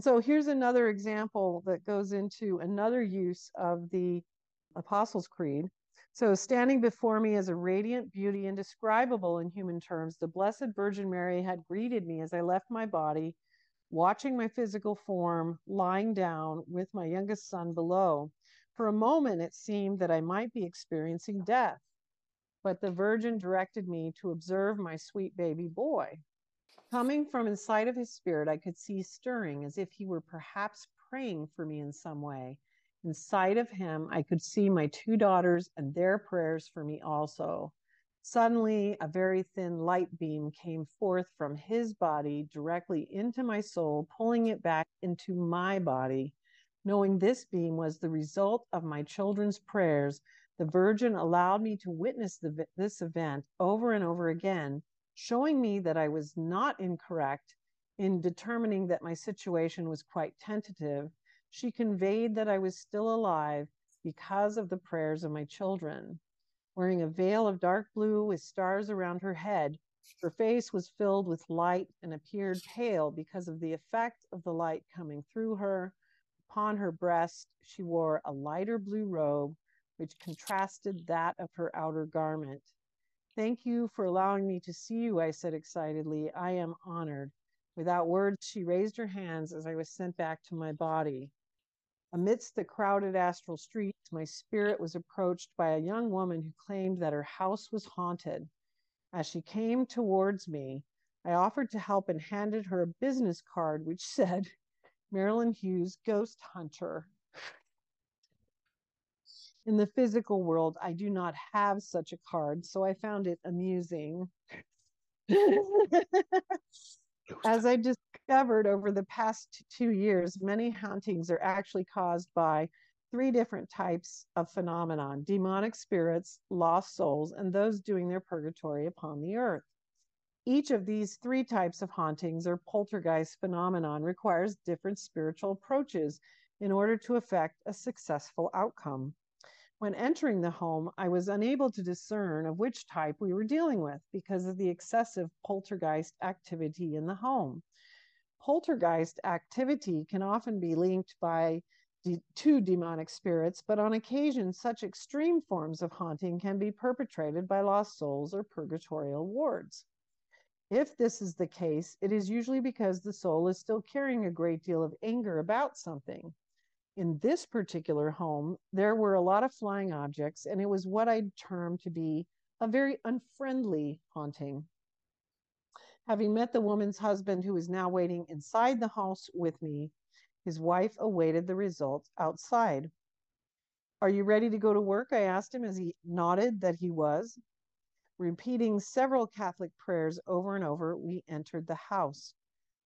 And so here's another example that goes into another use of the Apostles' Creed. So, standing before me as a radiant beauty indescribable in human terms, the Blessed Virgin Mary had greeted me as I left my body, watching my physical form lying down with my youngest son below. For a moment, it seemed that I might be experiencing death, but the Virgin directed me to observe my sweet baby boy. Coming from inside of his spirit, I could see stirring as if he were perhaps praying for me in some way. Inside of him, I could see my two daughters and their prayers for me also. Suddenly, a very thin light beam came forth from his body directly into my soul, pulling it back into my body. Knowing this beam was the result of my children's prayers, the Virgin allowed me to witness the, this event over and over again, showing me that I was not incorrect in determining that my situation was quite tentative she conveyed that I was still alive because of the prayers of my children. Wearing a veil of dark blue with stars around her head, her face was filled with light and appeared pale because of the effect of the light coming through her. Upon her breast, she wore a lighter blue robe, which contrasted that of her outer garment. Thank you for allowing me to see you, I said excitedly. I am honored. Without words, she raised her hands as I was sent back to my body. Amidst the crowded astral streets, my spirit was approached by a young woman who claimed that her house was haunted. As she came towards me, I offered to help and handed her a business card which said, Marilynn Hughes, Ghost Hunter. In the physical world, I do not have such a card, so I found it amusing. As I discovered over the past two years, many hauntings are actually caused by three different types of phenomenon demonic spirits, lost souls, and those doing their purgatory upon the earth. Each of these three types of hauntings or poltergeist phenomenon requires different spiritual approaches in order to effect a successful outcome. When entering the home, I was unable to discern of which type we were dealing with because of the excessive poltergeist activity in the home. Poltergeist activity can often be linked by de- to demonic spirits, but on occasion, such extreme forms of haunting can be perpetrated by lost souls or purgatorial wards. If this is the case, it is usually because the soul is still carrying a great deal of anger about something in this particular home, there were a lot of flying objects, and it was what I'd term to be a very unfriendly haunting. Having met the woman's husband, who was now waiting inside the house with me, his wife awaited the results outside. Are you ready to go to work? I asked him as he nodded that he was. Repeating several Catholic prayers over and over, we entered the house.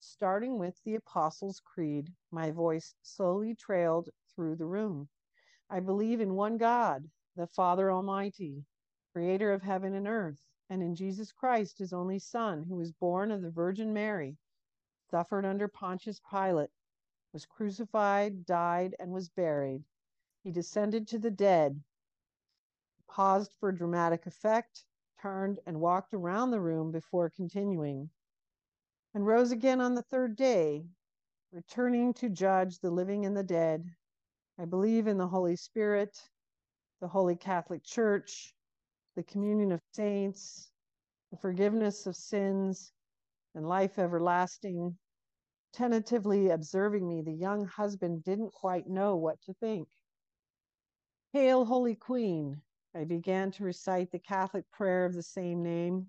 Starting with the Apostles' Creed, my voice slowly trailed through the room. I believe in one God, the Father Almighty, creator of heaven and earth, and in Jesus Christ, his only Son, who was born of the Virgin Mary, suffered under Pontius Pilate, was crucified, died, and was buried. He descended to the dead, paused for dramatic effect, turned and walked around the room before continuing and rose again on the third day, returning to judge the living and the dead. I believe in the Holy Spirit, the Holy Catholic Church, the communion of saints, the forgiveness of sins, and life everlasting. Tentatively observing me, the young husband didn't quite know what to think. Hail, Holy Queen! I began to recite the Catholic prayer of the same name.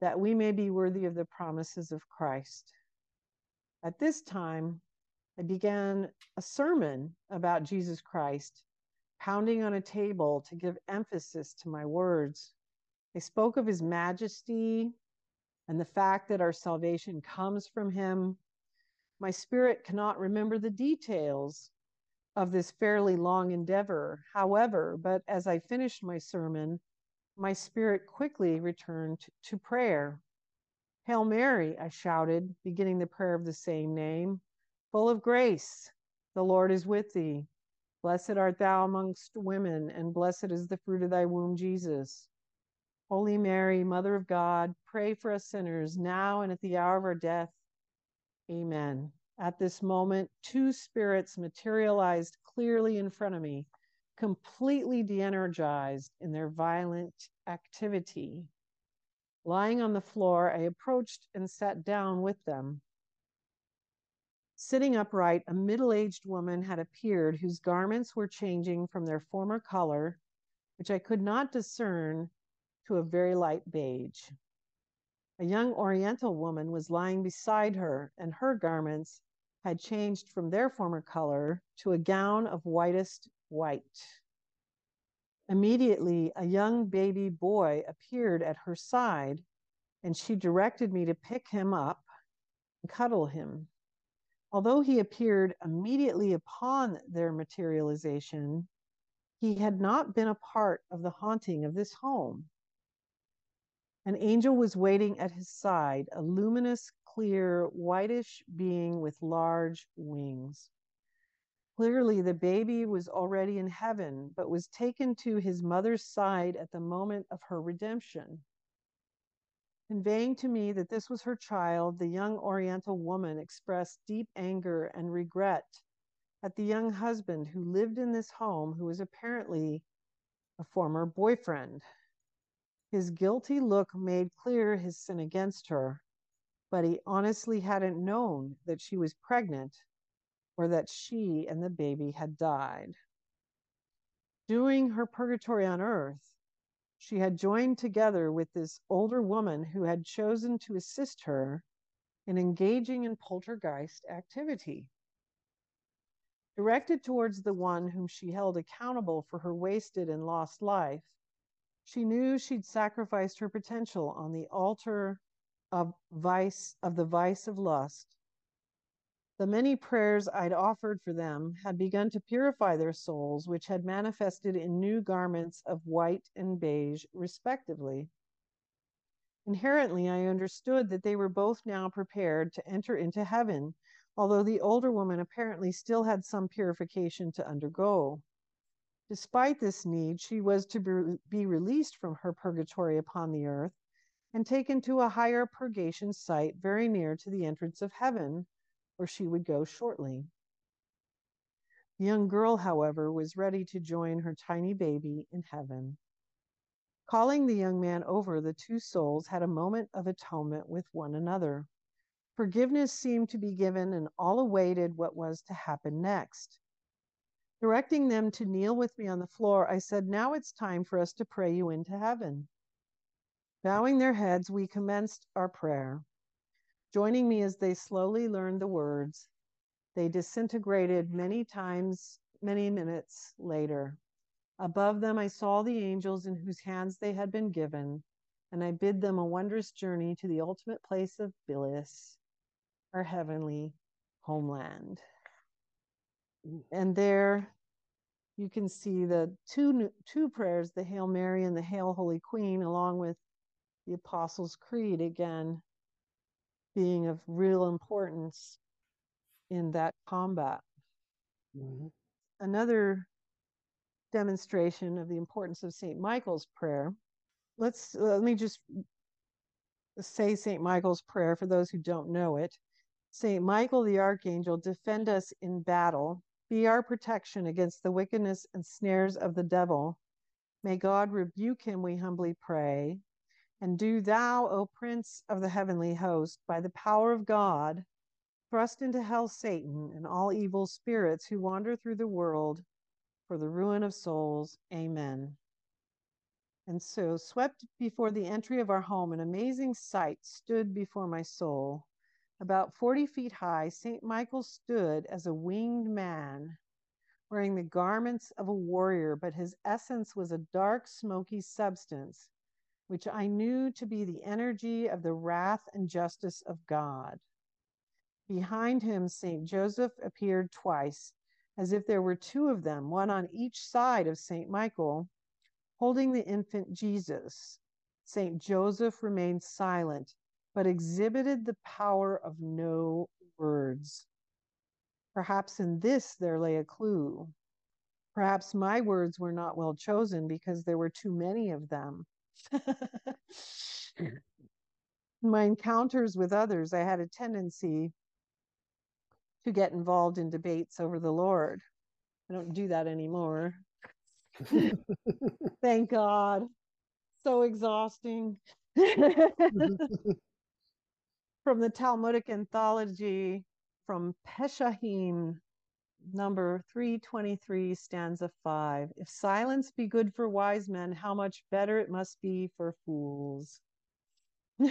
that we may be worthy of the promises of Christ. At this time, I began a sermon about Jesus Christ, pounding on a table to give emphasis to my words. I spoke of his majesty and the fact that our salvation comes from him. My spirit cannot remember the details of this fairly long endeavor. However, but as I finished my sermon, my spirit quickly returned to prayer. Hail Mary, I shouted, beginning the prayer of the same name, full of grace, the Lord is with thee. Blessed art thou amongst women, and blessed is the fruit of thy womb, Jesus. Holy Mary, Mother of God, pray for us sinners now and at the hour of our death. Amen. At this moment, two spirits materialized clearly in front of me, completely de energized in their violent activity. Lying on the floor, I approached and sat down with them. Sitting upright, a middle aged woman had appeared whose garments were changing from their former color, which I could not discern, to a very light beige. A young Oriental woman was lying beside her, and her garments had changed from their former color to a gown of whitest white. Immediately, a young baby boy appeared at her side, and she directed me to pick him up and cuddle him. Although he appeared immediately upon their materialization, he had not been a part of the haunting of this home. An angel was waiting at his side, a luminous, clear, whitish being with large wings. Clearly, the baby was already in heaven, but was taken to his mother's side at the moment of her redemption. Conveying to me that this was her child, the young Oriental woman expressed deep anger and regret at the young husband who lived in this home, who was apparently a former boyfriend. His guilty look made clear his sin against her, but he honestly hadn't known that she was pregnant or that she and the baby had died. During her purgatory on earth, she had joined together with this older woman who had chosen to assist her in engaging in poltergeist activity. Directed towards the one whom she held accountable for her wasted and lost life, she knew she'd sacrificed her potential on the altar of vice of the vice of lust. The many prayers I'd offered for them had begun to purify their souls, which had manifested in new garments of white and beige, respectively. Inherently, I understood that they were both now prepared to enter into heaven, although the older woman apparently still had some purification to undergo. Despite this need, she was to be released from her purgatory upon the earth and taken to a higher purgation site very near to the entrance of heaven, where she would go shortly. The young girl, however, was ready to join her tiny baby in heaven. Calling the young man over, the two souls had a moment of atonement with one another. Forgiveness seemed to be given, and all awaited what was to happen next. Directing them to kneel with me on the floor, I said, Now it's time for us to pray you into heaven. Bowing their heads, we commenced our prayer. Joining me as they slowly learned the words, they disintegrated many times, many minutes later. Above them, I saw the angels in whose hands they had been given, and I bid them a wondrous journey to the ultimate place of bliss, our heavenly homeland. And there you can see the two, two prayers, the Hail Mary and the Hail Holy Queen, along with the Apostles' Creed again being of real importance in that combat. Mm-hmm. Another demonstration of the importance of St. Michael's prayer. Let's let me just say St. Michael's prayer for those who don't know it. St. Michael the archangel, defend us in battle. Be our protection against the wickedness and snares of the devil. May God rebuke him, we humbly pray. And do thou, O Prince of the heavenly host, by the power of God, thrust into hell Satan and all evil spirits who wander through the world for the ruin of souls. Amen. And so, swept before the entry of our home, an amazing sight stood before my soul. About 40 feet high, St. Michael stood as a winged man, wearing the garments of a warrior, but his essence was a dark, smoky substance which I knew to be the energy of the wrath and justice of God. Behind him, St. Joseph appeared twice, as if there were two of them, one on each side of St. Michael, holding the infant Jesus. St. Joseph remained silent, but exhibited the power of no words. Perhaps in this there lay a clue. Perhaps my words were not well chosen because there were too many of them. my encounters with others, I had a tendency to get involved in debates over the Lord. I don't do that anymore. Thank God. So exhausting. from the Talmudic anthology from Pesachim, number 323, stanza 5. If silence be good for wise men, how much better it must be for fools.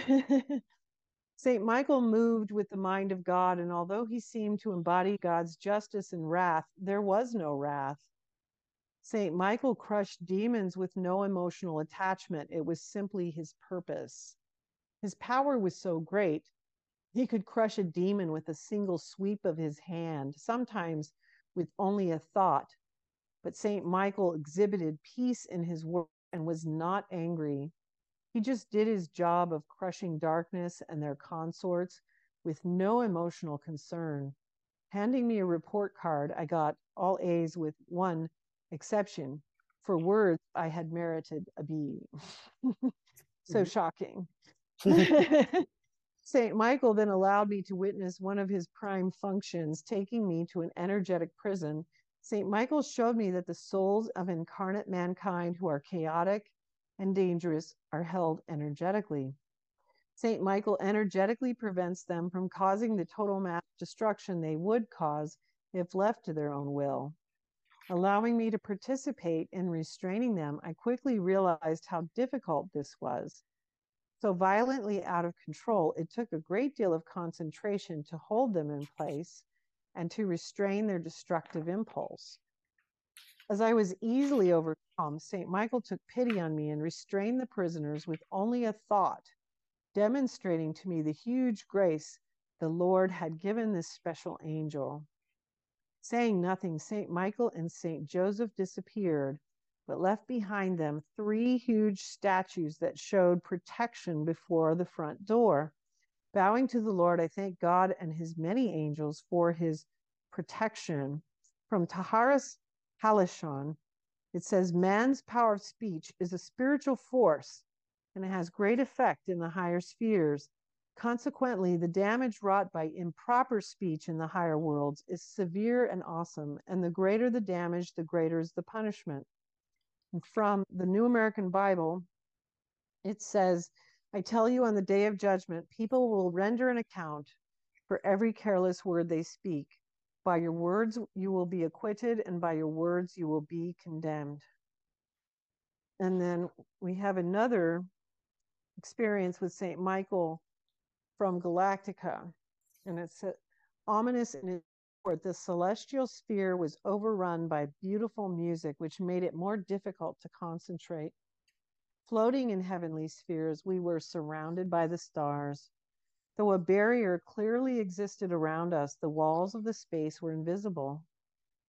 St. Michael moved with the mind of God, and although he seemed to embody God's justice and wrath, there was no wrath. St. Michael crushed demons with no emotional attachment, it was simply his purpose. His power was so great, he could crush a demon with a single sweep of his hand, sometimes with only a thought. But St. Michael exhibited peace in his work and was not angry. He just did his job of crushing darkness and their consorts with no emotional concern. Handing me a report card, I got all A's with one exception. For words, I had merited a B. so mm-hmm. shocking. St. Michael then allowed me to witness one of his prime functions, taking me to an energetic prison. St. Michael showed me that the souls of incarnate mankind who are chaotic and dangerous are held energetically. St. Michael energetically prevents them from causing the total mass destruction they would cause if left to their own will. Allowing me to participate in restraining them, I quickly realized how difficult this was. So violently out of control, it took a great deal of concentration to hold them in place and to restrain their destructive impulse. As I was easily overcome, St. Michael took pity on me and restrained the prisoners with only a thought, demonstrating to me the huge grace the Lord had given this special angel. Saying nothing, St. Michael and St. Joseph disappeared, but left behind them three huge statues that showed protection before the front door. Bowing to the Lord, I thank God and his many angels for his protection. From Taharas Halashon, it says, Man's power of speech is a spiritual force and it has great effect in the higher spheres. Consequently, the damage wrought by improper speech in the higher worlds is severe and awesome, and the greater the damage, the greater is the punishment. From the New American Bible, it says, I tell you on the day of judgment, people will render an account for every careless word they speak. By your words you will be acquitted, and by your words you will be condemned. And then we have another experience with St. Michael from Galactica. And it's ominous in the celestial sphere was overrun by beautiful music, which made it more difficult to concentrate. Floating in heavenly spheres, we were surrounded by the stars. Though a barrier clearly existed around us, the walls of the space were invisible.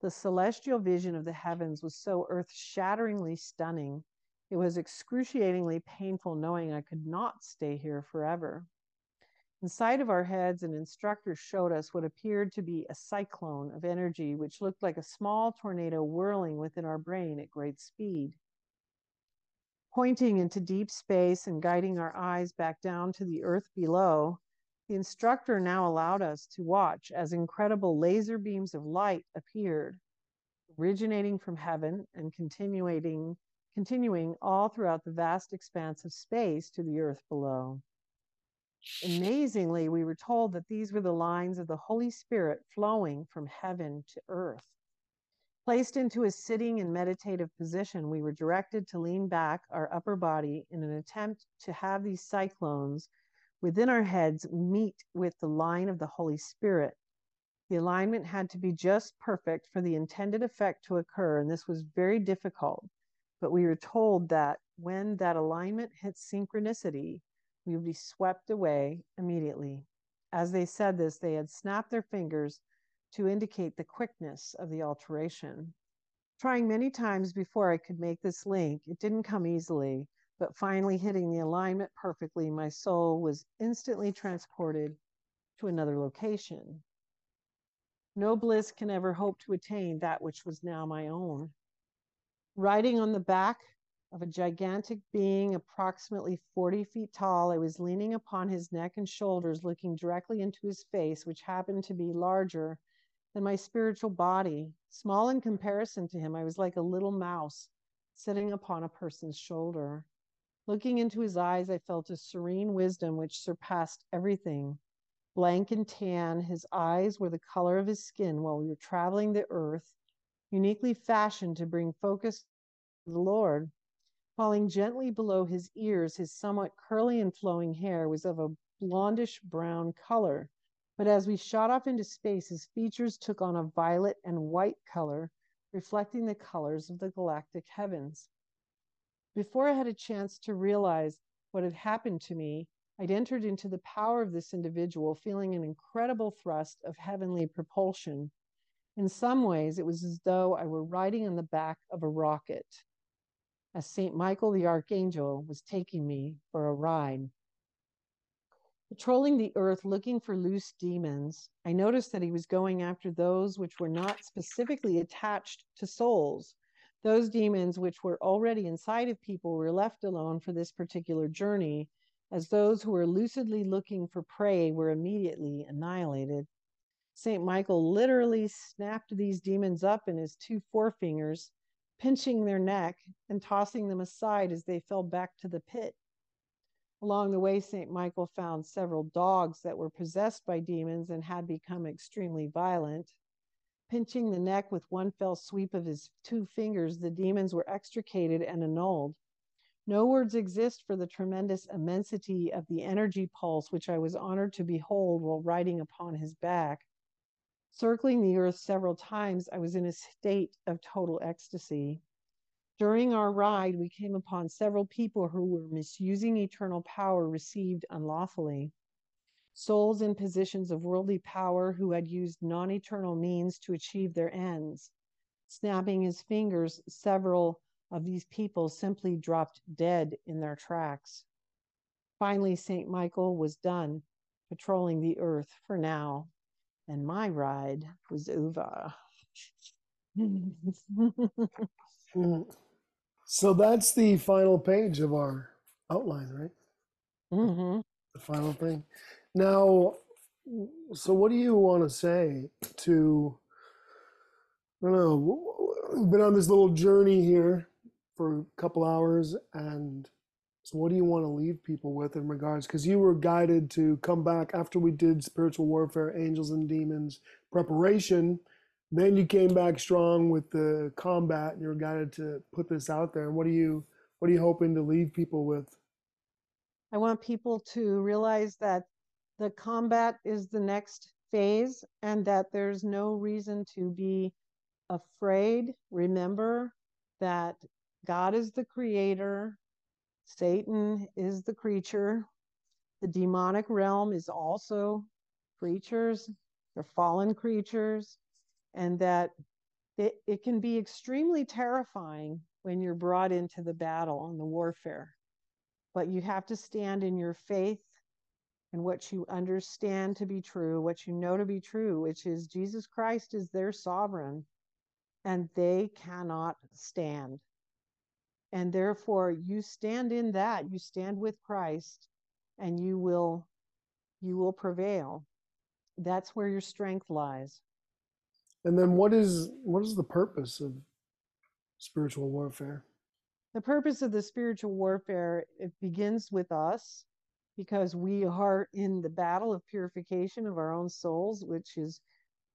The celestial vision of the heavens was so earth shatteringly stunning. It was excruciatingly painful knowing I could not stay here forever. Inside of our heads, an instructor showed us what appeared to be a cyclone of energy, which looked like a small tornado whirling within our brain at great speed pointing into deep space and guiding our eyes back down to the earth below, the instructor now allowed us to watch as incredible laser beams of light appeared, originating from heaven and continuing, continuing all throughout the vast expanse of space to the earth below. Amazingly, we were told that these were the lines of the Holy Spirit flowing from heaven to earth. Placed into a sitting and meditative position, we were directed to lean back our upper body in an attempt to have these cyclones within our heads meet with the line of the Holy Spirit. The alignment had to be just perfect for the intended effect to occur, and this was very difficult. But we were told that when that alignment hit synchronicity, we would be swept away immediately. As they said this, they had snapped their fingers to indicate the quickness of the alteration. Trying many times before I could make this link, it didn't come easily, but finally hitting the alignment perfectly, my soul was instantly transported to another location. No bliss can ever hope to attain that which was now my own. Riding on the back of a gigantic being approximately 40 feet tall, I was leaning upon his neck and shoulders, looking directly into his face, which happened to be larger than my spiritual body. Small in comparison to him, I was like a little mouse sitting upon a person's shoulder. Looking into his eyes, I felt a serene wisdom which surpassed everything. Blank and tan, his eyes were the color of his skin while we were traveling the earth, uniquely fashioned to bring focus to the Lord. Falling gently below his ears, his somewhat curly and flowing hair was of a blondish brown color. But as we shot off into space, his features took on a violet and white color, reflecting the colors of the galactic heavens. Before I had a chance to realize what had happened to me, I'd entered into the power of this individual, feeling an incredible thrust of heavenly propulsion. In some ways, it was as though I were riding on the back of a rocket, as St. Michael the Archangel was taking me for a ride. Patrolling the earth looking for loose demons, I noticed that he was going after those which were not specifically attached to souls. Those demons which were already inside of people were left alone for this particular journey, as those who were lucidly looking for prey were immediately annihilated. St. Michael literally snapped these demons up in his two forefingers, pinching their neck and tossing them aside as they fell back to the pit. Along the way, St. Michael found several dogs that were possessed by demons and had become extremely violent. Pinching the neck with one fell sweep of his two fingers, the demons were extricated and annulled. No words exist for the tremendous immensity of the energy pulse which I was honored to behold while riding upon his back. Circling the earth several times, I was in a state of total ecstasy. During our ride, we came upon several people who were misusing eternal power received unlawfully. Souls in positions of worldly power who had used non eternal means to achieve their ends. Snapping his fingers, several of these people simply dropped dead in their tracks. Finally, St. Michael was done patrolling the earth for now, and my ride was Uva. So that's the final page of our outline, right? Mm-hmm. The final thing. Now, so what do you want to say to? I don't know. We've been on this little journey here for a couple hours, and so what do you want to leave people with in regards? Because you were guided to come back after we did spiritual warfare, angels and demons preparation then you came back strong with the combat and you were guided to put this out there. And what are you what are you hoping to leave people with? I want people to realize that the combat is the next phase and that there's no reason to be afraid. Remember that God is the creator, Satan is the creature, the demonic realm is also creatures, they're fallen creatures and that it, it can be extremely terrifying when you're brought into the battle and the warfare. But you have to stand in your faith and what you understand to be true, what you know to be true, which is Jesus Christ is their sovereign and they cannot stand. And therefore you stand in that, you stand with Christ and you will you will prevail. That's where your strength lies. And then what is what is the purpose of spiritual warfare? The purpose of the spiritual warfare it begins with us because we are in the battle of purification of our own souls, which is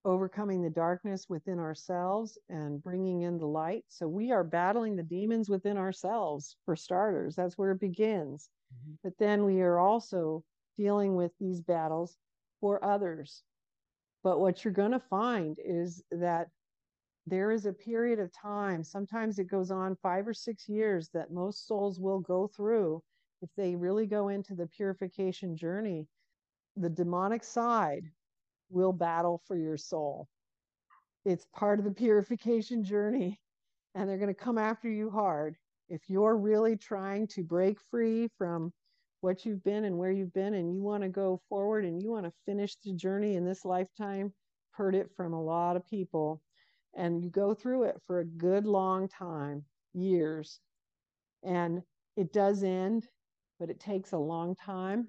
overcoming the darkness within ourselves and bringing in the light. So we are battling the demons within ourselves for starters. That's where it begins. Mm-hmm. But then we are also dealing with these battles for others but what you're going to find is that there is a period of time, sometimes it goes on five or six years, that most souls will go through if they really go into the purification journey. the demonic side will battle for your soul. It's part of the purification journey, and they're going to come after you hard. If you're really trying to break free from what you've been and where you've been, and you want to go forward and you want to finish the journey in this lifetime, heard it from a lot of people, and you go through it for a good long time, years, and it does end, but it takes a long time.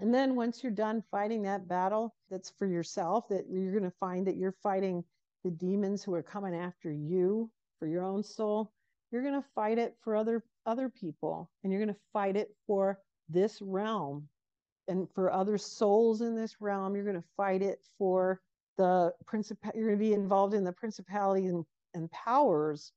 And then once you're done fighting that battle that's for yourself, that you're going to find that you're fighting the demons who are coming after you for your own soul, you're going to fight it for other other people. And you're going to fight it for this realm. And for other souls in this realm you're going to fight it for the principal you're going to be involved in the principalities and, and powers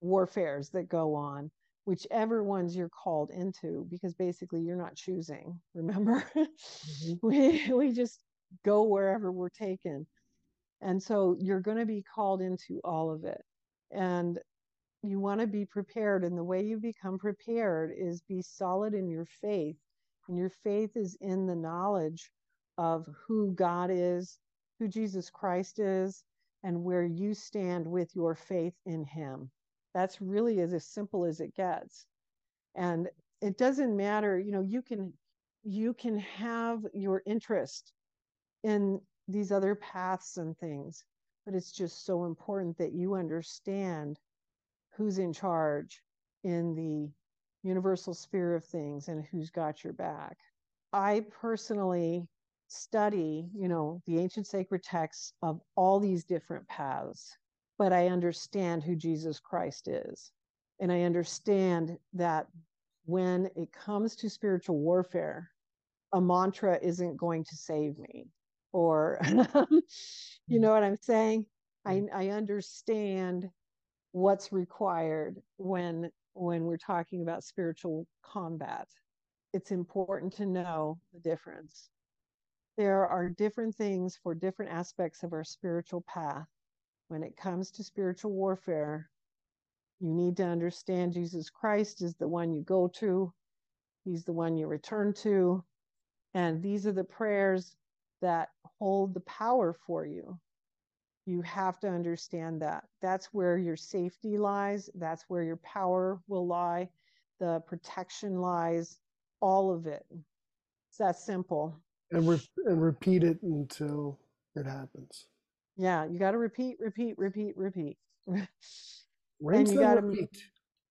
warfares that go on whichever ones you're called into because basically you're not choosing remember? Mm-hmm. we we just go wherever we're taken. And so you're going to be called into all of it. And you want to be prepared and the way you become prepared is be solid in your faith. And your faith is in the knowledge of who God is who Jesus Christ is and where you stand with your faith in him that's really as, simple as it gets. And it doesn't matter, you know, you can you can have your interest in these other paths and things, but it's just so important that you understand who's in charge in the universal sphere of things and who's got your back. I personally study, you know, the ancient sacred texts of all these different paths but I understand who Jesus Christ is. And I understand that when it comes to spiritual warfare, a mantra isn't going to save me. Or, you know what I'm saying? I, mm. I understand what's required when when we're talking about spiritual combat. It's important to know the difference. There are different things for different aspects of our spiritual path when it comes to spiritual warfare, you need to understand Jesus Christ is the one you go to, He's the one you return to. And these are the prayers that hold the power for you. You have to understand that. That's where your safety lies, that's where your power will lie, the protection lies, all of it. It's that simple. And, re- and repeat it until it happens. Yeah, you got to repeat, repeat, repeat, repeat. and you got to meet.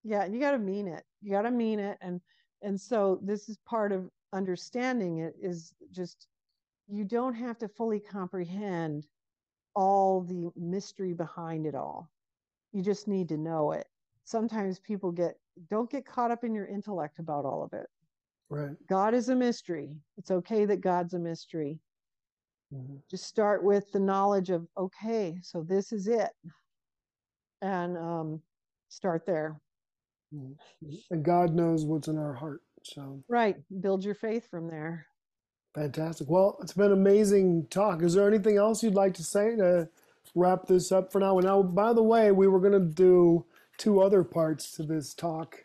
Yeah, you got to mean it. You got to mean it, and and so this is part of understanding it is just you don't have to fully comprehend all the mystery behind it all. You just need to know it. Sometimes people get don't get caught up in your intellect about all of it. Right. God is a mystery. It's okay that God's a mystery. Mm-hmm. Just start with the knowledge of, okay, so this is it. And um, start there. Mm-hmm. And God knows what's in our heart. So, right. Build your faith from there. Fantastic. Well, it's been amazing talk. Is there anything else you'd like to say to wrap this up for now? And now, by the way, we were going to do two other parts to this talk,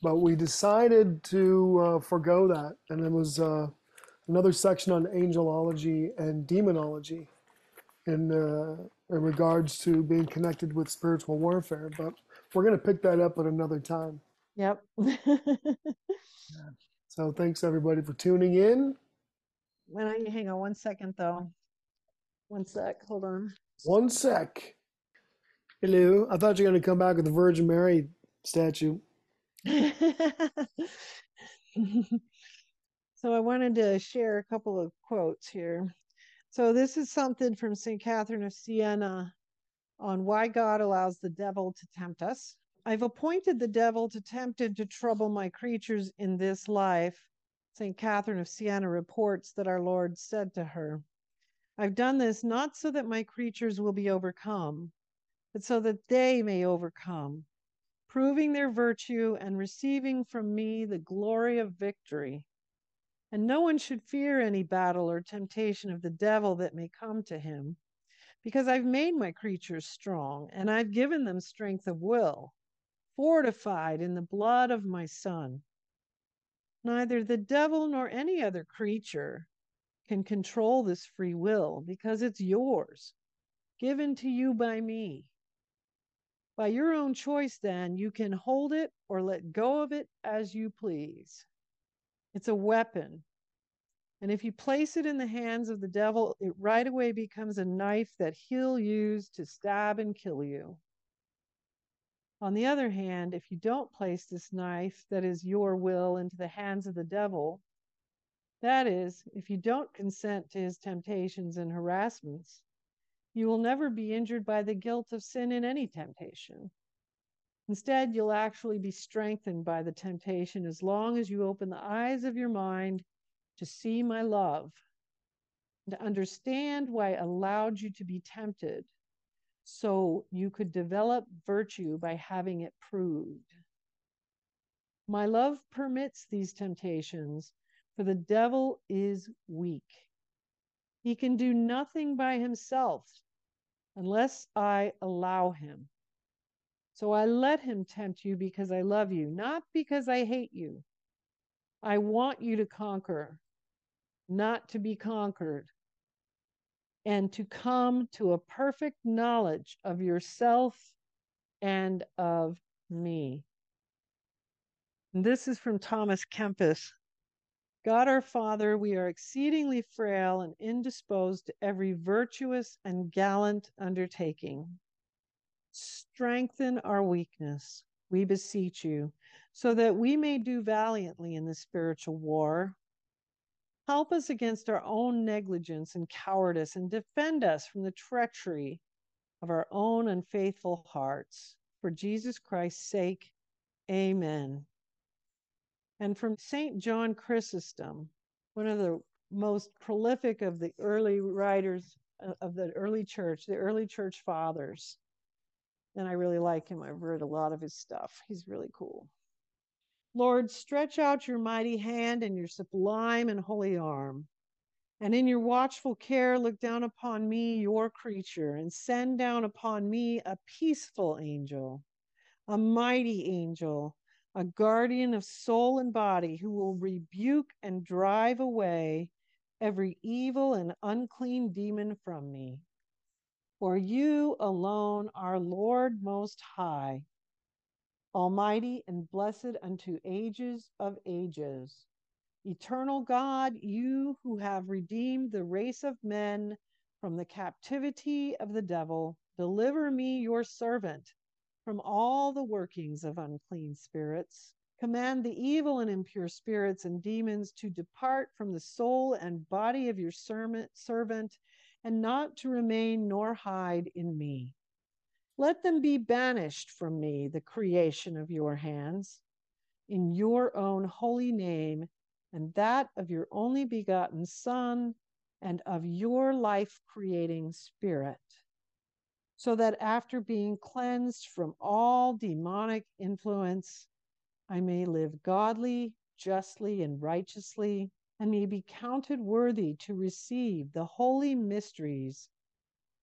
but we decided to uh, forego that. And it was uh, another section on angelology and demonology in, uh, in regards to being connected with spiritual warfare. But we're going to pick that up at another time. Yep. yeah. So thanks everybody for tuning in. Why don't you hang on one second though? One sec. Hold on. One sec. Hello. I thought you were going to come back with the Virgin Mary statue. So I wanted to share a couple of quotes here. So this is something from St. Catherine of Siena on why God allows the devil to tempt us. I've appointed the devil to tempt and to trouble my creatures in this life. St. Catherine of Siena reports that our Lord said to her, I've done this not so that my creatures will be overcome, but so that they may overcome, proving their virtue and receiving from me the glory of victory. And no one should fear any battle or temptation of the devil that may come to him, because I've made my creatures strong, and I've given them strength of will, fortified in the blood of my Son. Neither the devil nor any other creature can control this free will because it's yours, given to you by me. By your own choice, then, you can hold it or let go of it as you please. It's a weapon. And if you place it in the hands of the devil, it right away becomes a knife that he'll use to stab and kill you. On the other hand, if you don't place this knife that is your will into the hands of the devil, that is, if you don't consent to his temptations and harassments, you will never be injured by the guilt of sin in any temptation. Instead, you'll actually be strengthened by the temptation as long as you open the eyes of your mind to see my love, to understand why I allowed you to be tempted so you could develop virtue by having it proved. My love permits these temptations, for the devil is weak. He can do nothing by himself unless I allow him. So I let him tempt you because I love you, not because I hate you. I want you to conquer, not to be conquered and to come to a perfect knowledge of yourself and of me. And this is from Thomas Kempis. God our Father, we are exceedingly frail and indisposed to every virtuous and gallant undertaking. Strengthen our weakness, we beseech you, so that we may do valiantly in the spiritual war Help us against our own negligence and cowardice and defend us from the treachery of our own unfaithful hearts. For Jesus Christ's sake, amen. And from St. John Chrysostom, one of the most prolific of the early writers uh, of the early church, the early church fathers. And I really like him. I've read a lot of his stuff. He's really cool. Lord, stretch out your mighty hand and your sublime and holy arm. And in your watchful care, look down upon me, your creature, and send down upon me a peaceful angel, a mighty angel, a guardian of soul and body, who will rebuke and drive away every evil and unclean demon from me. For you alone are Lord Most High Almighty and blessed unto ages of ages. Eternal God, you who have redeemed the race of men from the captivity of the devil, deliver me, your servant, from all the workings of unclean spirits. Command the evil and impure spirits and demons to depart from the soul and body of your servant, and not to remain nor hide in me. Let them be banished from me, the creation of your hands, in your own holy name, and that of your only begotten Son, and of your life creating Spirit, so that after being cleansed from all demonic influence, I may live godly, justly, and righteously, and may be counted worthy to receive the holy mysteries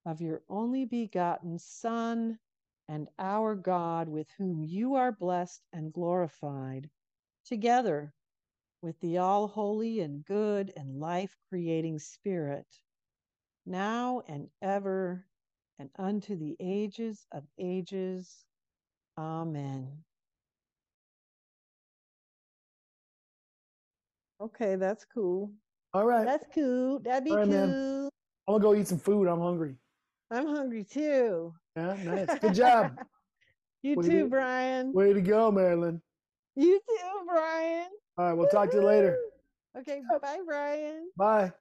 of your only begotten Son and our God, with whom you are blessed and glorified, together with the all holy and good and life creating Spirit, now and ever and unto the ages of ages. Amen. Okay, that's cool. All right. That's cool. That'd be right, cool. Man. I'm gonna go eat some food. I'm hungry. I'm hungry too. Yeah, nice. Good job. you too, you Brian. Way to go, Marilynn. You too, Brian. All right, we'll talk to you later. Okay, bye, Brian. Bye.